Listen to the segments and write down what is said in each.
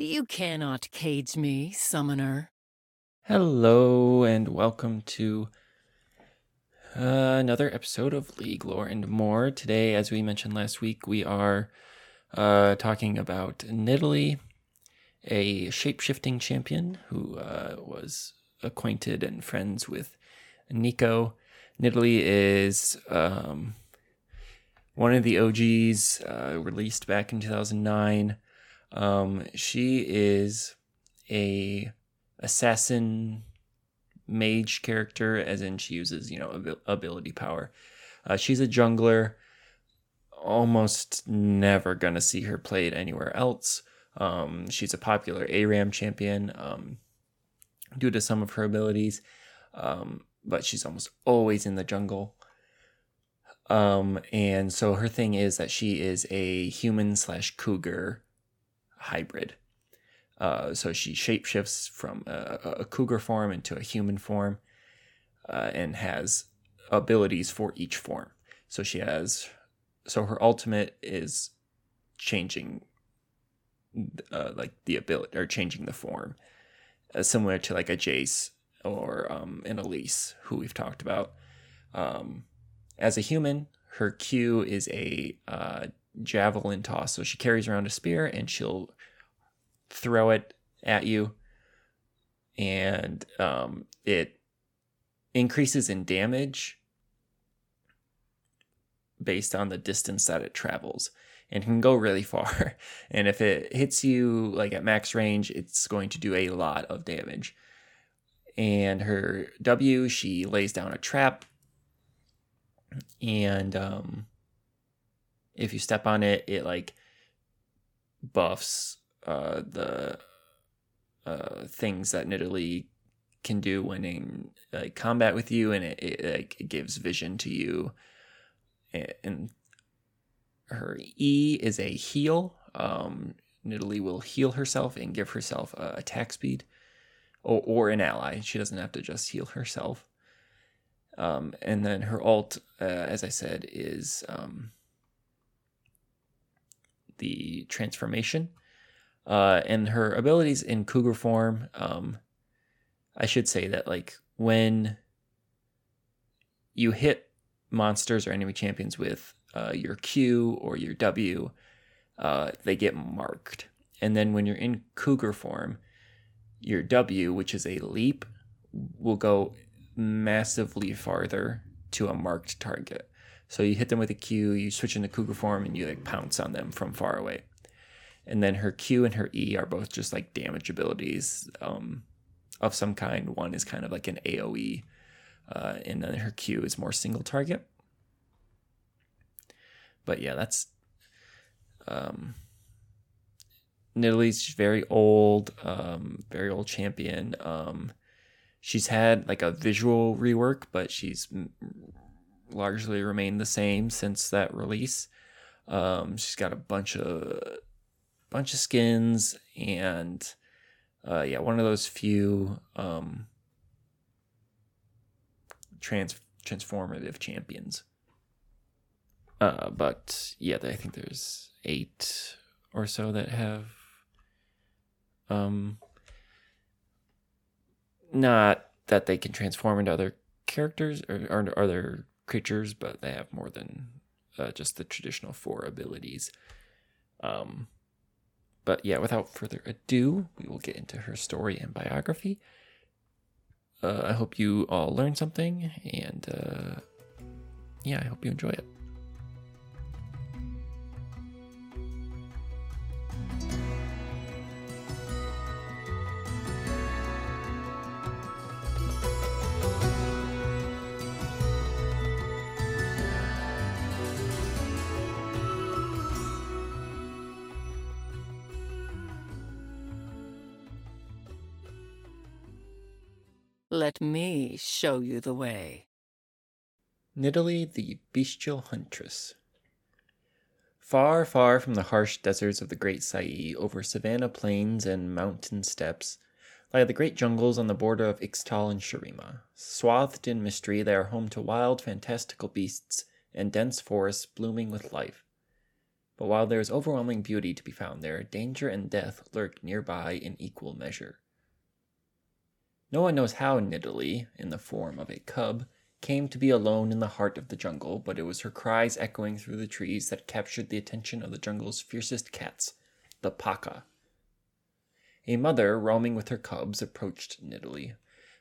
You cannot cage me, summoner. Hello, and welcome to uh, another episode of League Lore and More. Today, as we mentioned last week, we are uh, talking about Nidalee, a shape shifting champion who uh, was acquainted and friends with Neeko. Nidalee is um, one of the OGs, uh, released back in 2009. Um, she is a assassin mage character, as in she uses you know abil- ability power. Uh, she's a jungler. Almost never gonna see her played anywhere else. Um, she's a popular ARAM champion um, due to some of her abilities, um, but she's almost always in the jungle. Um, and so her thing is that she is a human slash cougar hybrid. Uh, so she shapeshifts from a, a cougar form into a human form uh, and has abilities for each form. So she has, so her ultimate is changing, uh, like the ability or changing the form, uh, similar to like a Jace or um, an Elise, who we've talked about. Um, as a human, her Q is a uh, javelin toss. So she carries around a spear and she'll throw it at you, and um, it increases in damage based on the distance that it travels and can go really far. And if it hits you like at max range, it's going to do a lot of damage. And her W, she lays down a trap. And um, if you step on it, it like buffs uh, the uh, things that Nidalee can do when in like combat with you, and it, it like it gives vision to you. And her E is a heal. Um, Nidalee will heal herself and give herself attack speed, or, or an ally. She doesn't have to just heal herself. Um, and then her alt, uh, as I said, is um, the transformation. Uh, and her abilities in cougar form, um, I should say that like when you hit monsters or enemy champions with uh, your Q or your W, uh, they get marked. And then when you're in cougar form, your W, which is a leap, will go massively farther to a marked target. So you hit them with a Q, you switch into cougar form, and you like pounce on them from far away and then her Q and her E are both just like damage abilities um, of some kind. One is kind of like an AOE, uh, and then her Q is more single target. But yeah, that's um, Nidalee's very old, um, very old champion. Um, she's had like a visual rework, but she's largely remained the same since that release. Um, she's got a bunch of bunch of skins and uh, yeah, one of those few um, trans transformative champions. Uh, but yeah, I think there's eight or so that have um not that they can transform into other characters or, or other creatures, but they have more than uh, just the traditional four abilities. Um, but yeah, without further ado, we will get into her story and biography. Uh, I hope you all learned something, and uh, yeah, I hope you enjoy it. Let me show you the way. Nidalee the Bestial Huntress. Far, far from the harsh deserts of the Great Sai, over savanna plains and mountain steppes, lie the great jungles on the border of Ixtal and Shurima. Swathed in mystery, they are home to wild, fantastical beasts and dense forests blooming with life. But while there is overwhelming beauty to be found there, danger and death lurk nearby in equal measure. No one knows how Nidalee, in the form of a cub, came to be alone in the heart of the jungle, but it was her cries echoing through the trees that captured the attention of the jungle's fiercest cats, the Paka. A mother, roaming with her cubs, approached Nidalee.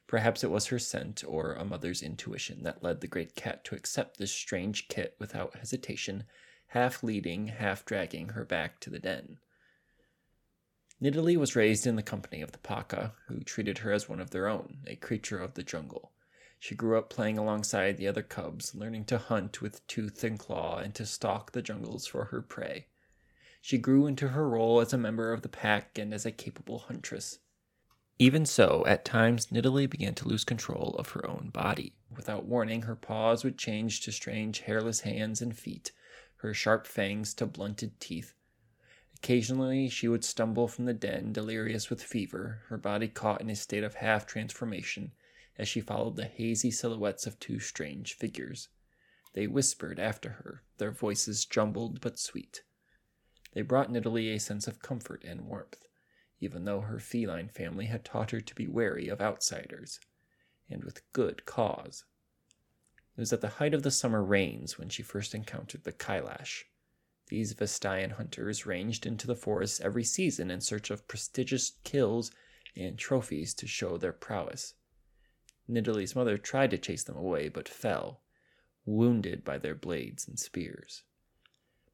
Perhaps it was her scent or a mother's intuition that led the great cat to accept this strange kit without hesitation, half leading, half dragging her back to the den. Nidalee was raised in the company of the Paka, who treated her as one of their own, a creature of the jungle. She grew up playing alongside the other cubs, learning to hunt with tooth and claw and to stalk the jungles for her prey. She grew into her role as a member of the pack and as a capable huntress. Even so, at times Nidalee began to lose control of her own body. Without warning, her paws would change to strange hairless hands and feet, her sharp fangs to blunted teeth. Occasionally, she would stumble from the den, delirious with fever, her body caught in a state of half transformation, as she followed the hazy silhouettes of two strange figures. They whispered after her, their voices jumbled but sweet. They brought Nidalee a sense of comfort and warmth, even though her feline family had taught her to be wary of outsiders, and with good cause. It was at the height of the summer rains when she first encountered the Kiilash. These Vastayan hunters ranged into the forests every season in search of prestigious kills and trophies to show their prowess. Nidalee's mother tried to chase them away, but fell, wounded by their blades and spears.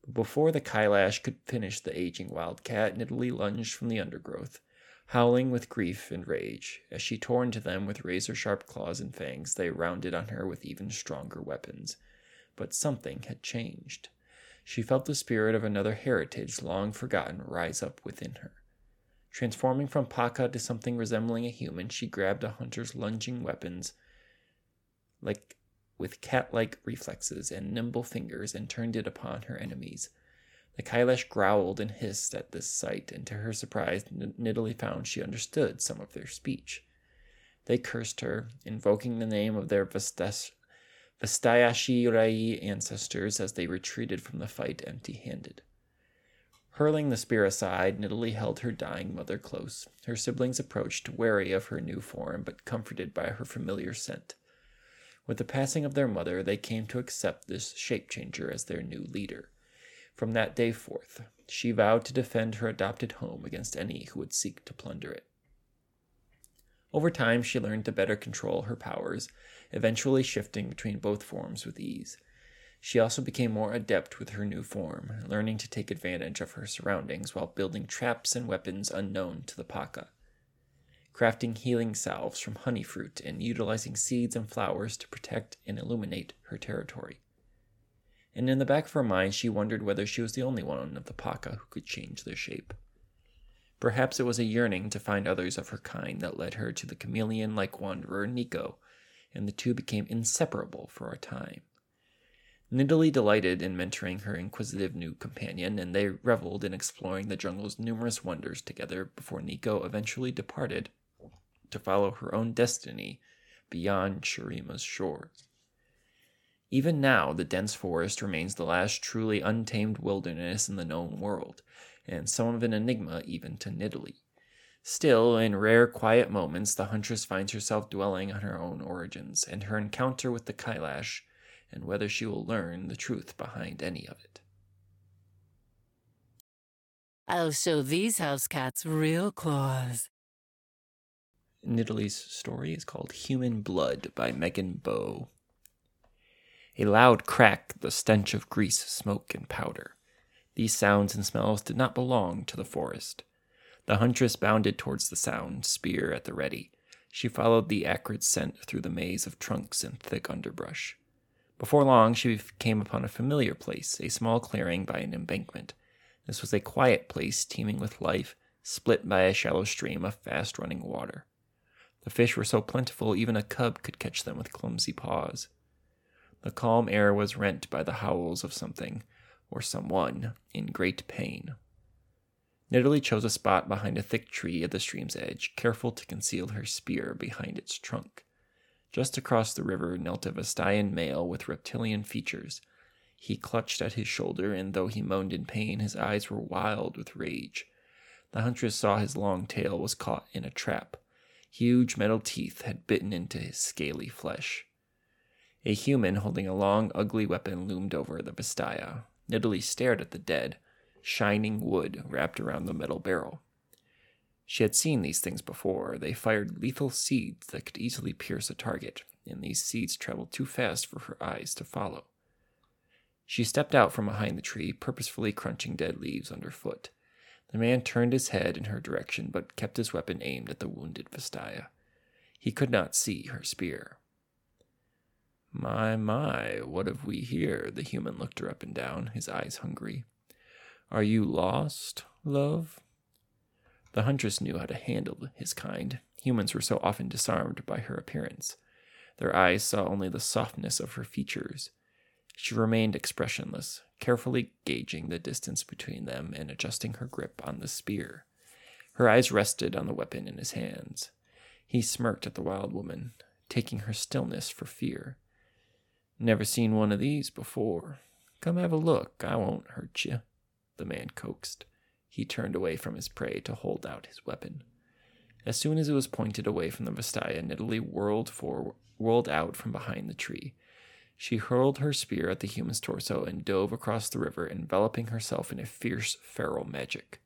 But before the Kiilash could finish the aging wildcat, Nidalee lunged from the undergrowth, howling with grief and rage. As she tore into them with razor sharp claws and fangs, they rounded on her with even stronger weapons. But something had changed. She felt the spirit of another heritage long forgotten rise up within her. Transforming from Paka to something resembling a human, she grabbed a hunter's lunging weapons like with cat-like reflexes and nimble fingers and turned it upon her enemies. The Kiilash growled and hissed at this sight, and to her surprise, Nidalee found she understood some of their speech. They cursed her, invoking the name of their Vestas- Vastayashai'rei ancestors as they retreated from the fight empty handed. Hurling the spear aside, Nidalee held her dying mother close. Her siblings approached, wary of her new form, but comforted by her familiar scent. With the passing of their mother, they came to accept this shape changer as their new leader. From that day forth, she vowed to defend her adopted home against any who would seek to plunder it. Over time, she learned to better control her powers, eventually shifting between both forms with ease. She also became more adept with her new form, learning to take advantage of her surroundings while building traps and weapons unknown to the Paka. Crafting healing salves from honey fruit and utilizing seeds and flowers to protect and illuminate her territory. And in the back of her mind, she wondered whether she was the only one of the Paka who could change their shape. Perhaps it was a yearning to find others of her kind that led her to the chameleon like wanderer Neeko, and the two became inseparable for a time. Nidalee delighted in mentoring her inquisitive new companion, and they reveled in exploring the jungle's numerous wonders together before Neeko eventually departed to follow her own destiny beyond Shurima's shores. Even now, the dense forest remains the last truly untamed wilderness in the known world, and some of an enigma even to Nidalee. Still, in rare, quiet moments, the huntress finds herself dwelling on her own origins, and her encounter with the Kiilash and whether she will learn the truth behind any of it. I'll show these house cats real claws. Nidalee's story is called Human Blood by Megan Bow. A loud crack, the stench of grease, smoke, and powder. These sounds and smells did not belong to the forest. The huntress bounded towards the sound, spear at the ready. She followed the acrid scent through the maze of trunks and thick underbrush. Before long, she came upon a familiar place, a small clearing by an embankment. This was a quiet place teeming with life, split by a shallow stream of fast running water. The fish were so plentiful even a cub could catch them with clumsy paws. The calm air was rent by the howls of something, or someone, in great pain. Nidalee chose a spot behind a thick tree at the stream's edge, careful to conceal her spear behind its trunk. Just across the river knelt a Vastayan male with reptilian features. He clutched at his shoulder, and though he moaned in pain, his eyes were wild with rage. The huntress saw his long tail was caught in a trap. Huge metal teeth had bitten into his scaly flesh. A human holding a long, ugly weapon loomed over the Vastaya. Nidalee stared at the dead, shining wood wrapped around the metal barrel. She had seen these things before. They fired lethal seeds that could easily pierce a target, and these seeds traveled too fast for her eyes to follow. She stepped out from behind the tree, purposefully crunching dead leaves underfoot. The man turned his head in her direction, but kept his weapon aimed at the wounded Vastaya. He could not see her spear. My, my, what have we here? The human looked her up and down, his eyes hungry. Are you lost, love? The huntress knew how to handle his kind. Humans were so often disarmed by her appearance. Their eyes saw only the softness of her features. She remained expressionless, carefully gauging the distance between them and adjusting her grip on the spear. Her eyes rested on the weapon in his hands. He smirked at the wild woman, taking her stillness for fear. Never seen one of these before. Come have a look. I won't hurt you, the man coaxed. He turned away from his prey to hold out his weapon. As soon as it was pointed away from the Vastaya, Nidalee whirled, for, whirled out from behind the tree. She hurled her spear at the human's torso and dove across the river, enveloping herself in a fierce feral magic.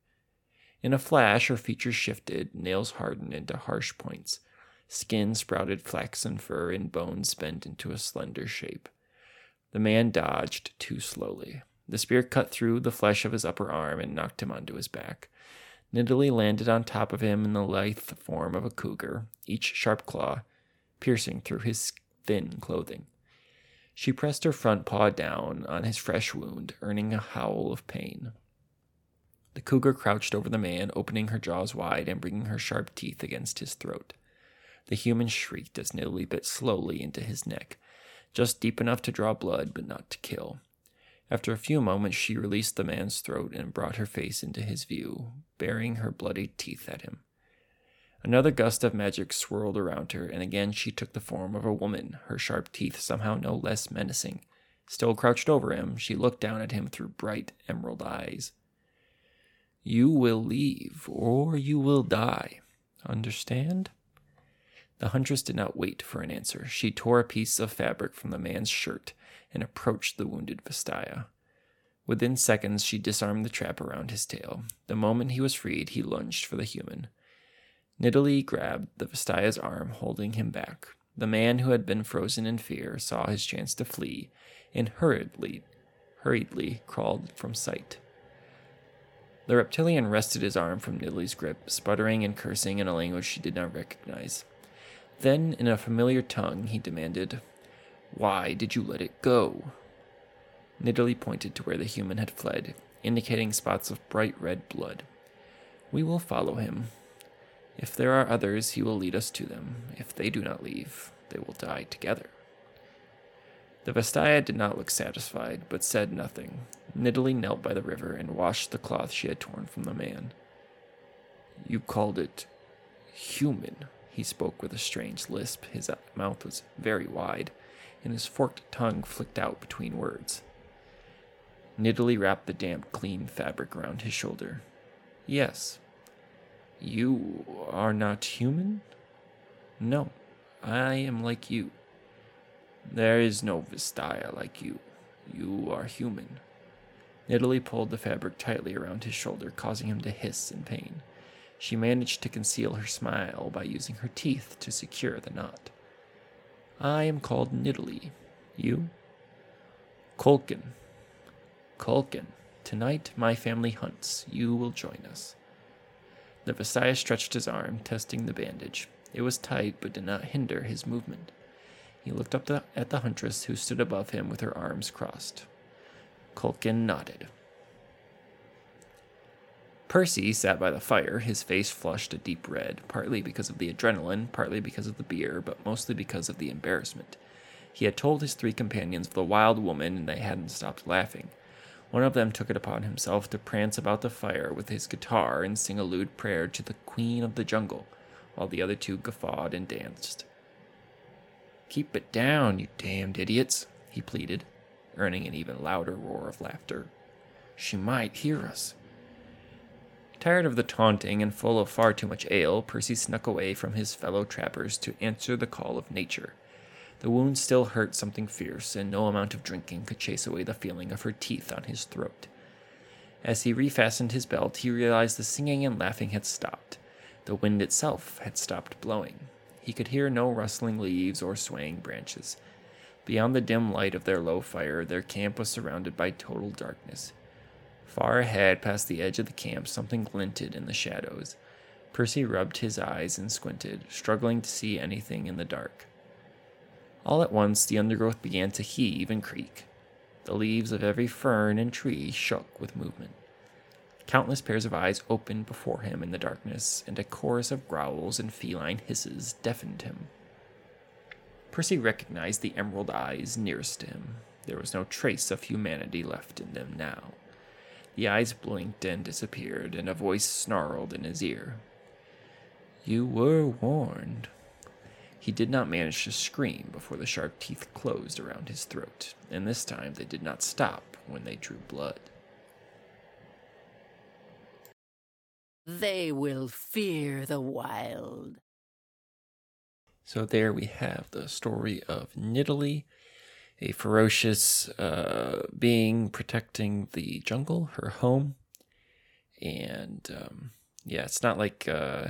In a flash, her features shifted, nails hardened into harsh points. Skin sprouted flaxen fur, and bones bent into a slender shape. The man dodged too slowly. The spear cut through the flesh of his upper arm and knocked him onto his back. Nidalee landed on top of him in the lithe form of a cougar, each sharp claw piercing through his thin clothing. She pressed her front paw down on his fresh wound, earning a howl of pain. The cougar crouched over the man, opening her jaws wide and bringing her sharp teeth against his throat. The human shrieked as Nidalee bit slowly into his neck, just deep enough to draw blood but not to kill. After a few moments, she released the man's throat and brought her face into his view, baring her bloody teeth at him. Another gust of magic swirled around her, and again she took the form of a woman, her sharp teeth somehow no less menacing. Still crouched over him, she looked down at him through bright emerald eyes. You will leave, or you will die. Understand? The huntress did not wait for an answer. She tore a piece of fabric from the man's shirt and approached the wounded Vastaya. Within seconds, she disarmed the trap around his tail. The moment he was freed, he lunged for the human. Nidalee grabbed the Vastaya's arm, holding him back. The man who had been frozen in fear saw his chance to flee and hurriedly, hurriedly crawled from sight. The reptilian wrested his arm from Nidalee's grip, sputtering and cursing in a language she did not recognize. Then, in a familiar tongue, he demanded, Why did you let it go? Nidalee pointed to where the human had fled, indicating spots of bright red blood. We will follow him, if there are others, he will lead us to them. If they do not leave, they will die together. The Vastaya did not look satisfied, but said nothing. Nidalee knelt by the river and washed the cloth she had torn from the man. You called it human, he spoke with a strange lisp. His mouth was very wide, and his forked tongue flicked out between words. Nidalee wrapped the damp, clean fabric around his shoulder. Yes, you are not human? No, I am like you. There is no Vastaya like you. You are human. Nidalee pulled the fabric tightly around his shoulder, causing him to hiss in pain. She managed to conceal her smile by using her teeth to secure the knot. I am called Nidalee. You? Culkin. Culkin. Tonight my family hunts. You will join us. The Vastaya stretched his arm, testing the bandage. It was tight, but did not hinder his movement. He looked up the, at the huntress, who stood above him with her arms crossed. Culkin nodded. Percy sat by the fire, his face flushed a deep red, partly because of the adrenaline, partly because of the beer, but mostly because of the embarrassment. He had told his three companions of the wild woman, and they hadn't stopped laughing. One of them took it upon himself to prance about the fire with his guitar and sing a lewd prayer to the Queen of the Jungle, while the other two guffawed and danced. Keep it down, you damned idiots, he pleaded. earning an even louder roar of laughter. She might hear us. Tired of the taunting and full of far too much ale, Percy snuck away from his fellow trappers to answer the call of nature. The wound still hurt something fierce, and no amount of drinking could chase away the feeling of her teeth on his throat. As he refastened his belt, he realized the singing and laughing had stopped. The wind itself had stopped blowing. He could hear no rustling leaves or swaying branches. Beyond the dim light of their low fire, their camp was surrounded by total darkness. Far ahead, past the edge of the camp, something glinted in the shadows. Percy rubbed his eyes and squinted, struggling to see anything in the dark. All at once, the undergrowth began to heave and creak. The leaves of every fern and tree shook with movement. Countless pairs of eyes opened before him in the darkness, and a chorus of growls and feline hisses deafened him. Percy recognized the emerald eyes nearest to him. There was no trace of humanity left in them now. The eyes blinked and disappeared, and a voice snarled in his ear. You were warned. He did not manage to scream before the sharp teeth closed around his throat, and this time they did not stop when they drew blood. They will fear the wild. So there we have the story of Nidalee, a ferocious uh, being protecting the jungle, her home. And um, yeah, it's not like uh,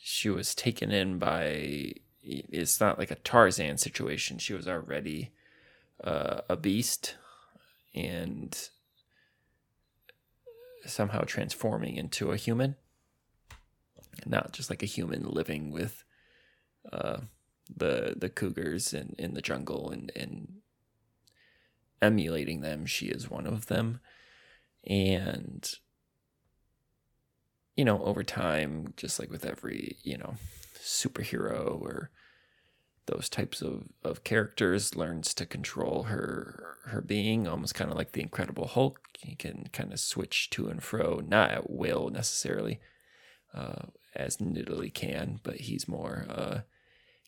she was taken in by. It's not like a Tarzan situation. She was already uh, a beast and somehow transforming into a human. Not just like a human living with uh, the the cougars in, in the jungle and, and emulating them. She is one of them. And you know, over time, just like with every, you know, superhero or those types of, of characters learns to control her her being almost kind of like the incredible hulk he can kind of switch to and fro not at will necessarily uh, as Nidalee can but he's more uh,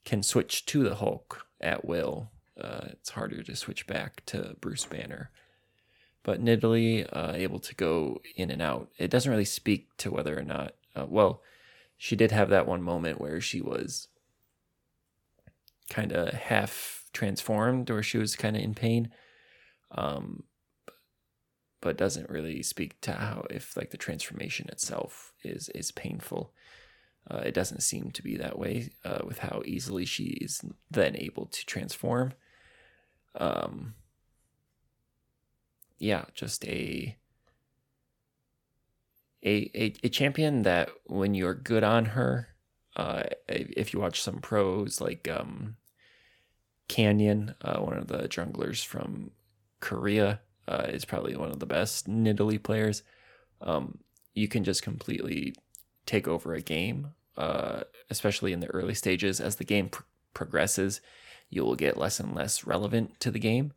can switch to the hulk at will. Uh, it's harder to switch back to bruce banner. But Nidalee uh, able to go in and out. It doesn't really speak to whether or not uh, well she did have that one moment where she was kind of half transformed or she was kind of in pain. Um but doesn't really speak to how if like the transformation itself is is painful uh, it doesn't seem to be that way uh, with how easily she is then able to transform um yeah just a a, a, a champion that when you're good on her uh, if you watch some pros like um, Canyon, uh, one of the junglers from Korea, uh, is probably one of the best Nidalee players. Um, you can just completely take over a game, uh, especially in the early stages. As the game pr- progresses, you will get less and less relevant to the game.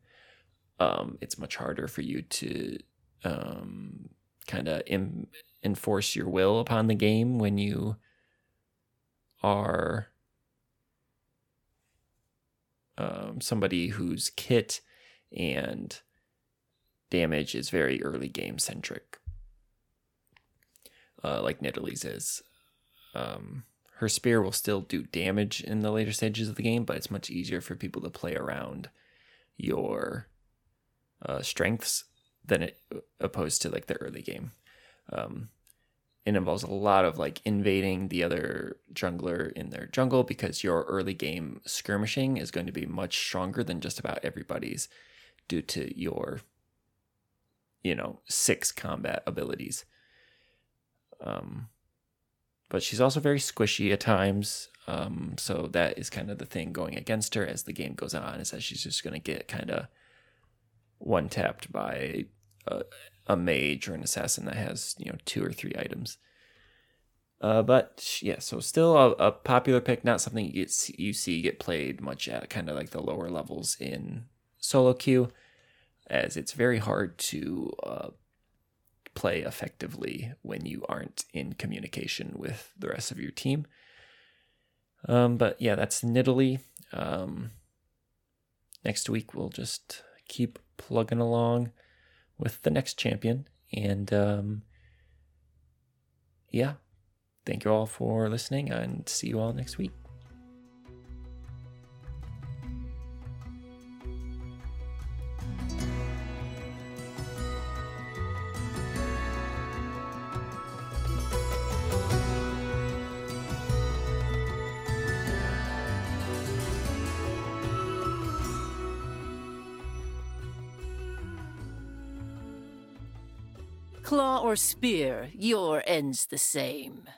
Um, it's much harder for you to um, kind of Im- enforce your will upon the game when you are um, somebody whose kit and damage is very early game centric, uh, like Nidalee's is. Um, her spear will still do damage in the later stages of the game, but it's much easier for people to play around your uh, strengths than it opposed to like the early game. Um, it involves a lot of like invading the other jungler in their jungle because your early game skirmishing is going to be much stronger than just about everybody's due to your you know six combat abilities um but she's also very squishy at times um so that is kind of the thing going against her as the game goes on is that she's just going to get kind of one tapped by a, a mage or an assassin that has you know two or three items. Uh, but yeah, so still a, a, popular pick, not something you, get, you see get played much at kind of like the lower levels in solo queue, as it's very hard to uh, play effectively when you aren't in communication with the rest of your team. Um, but yeah, that's Nidalee. Um, next week we'll just keep plugging along with the next champion. And um, yeah, thank you all for listening and see you all next week. Or spear, your end's the same.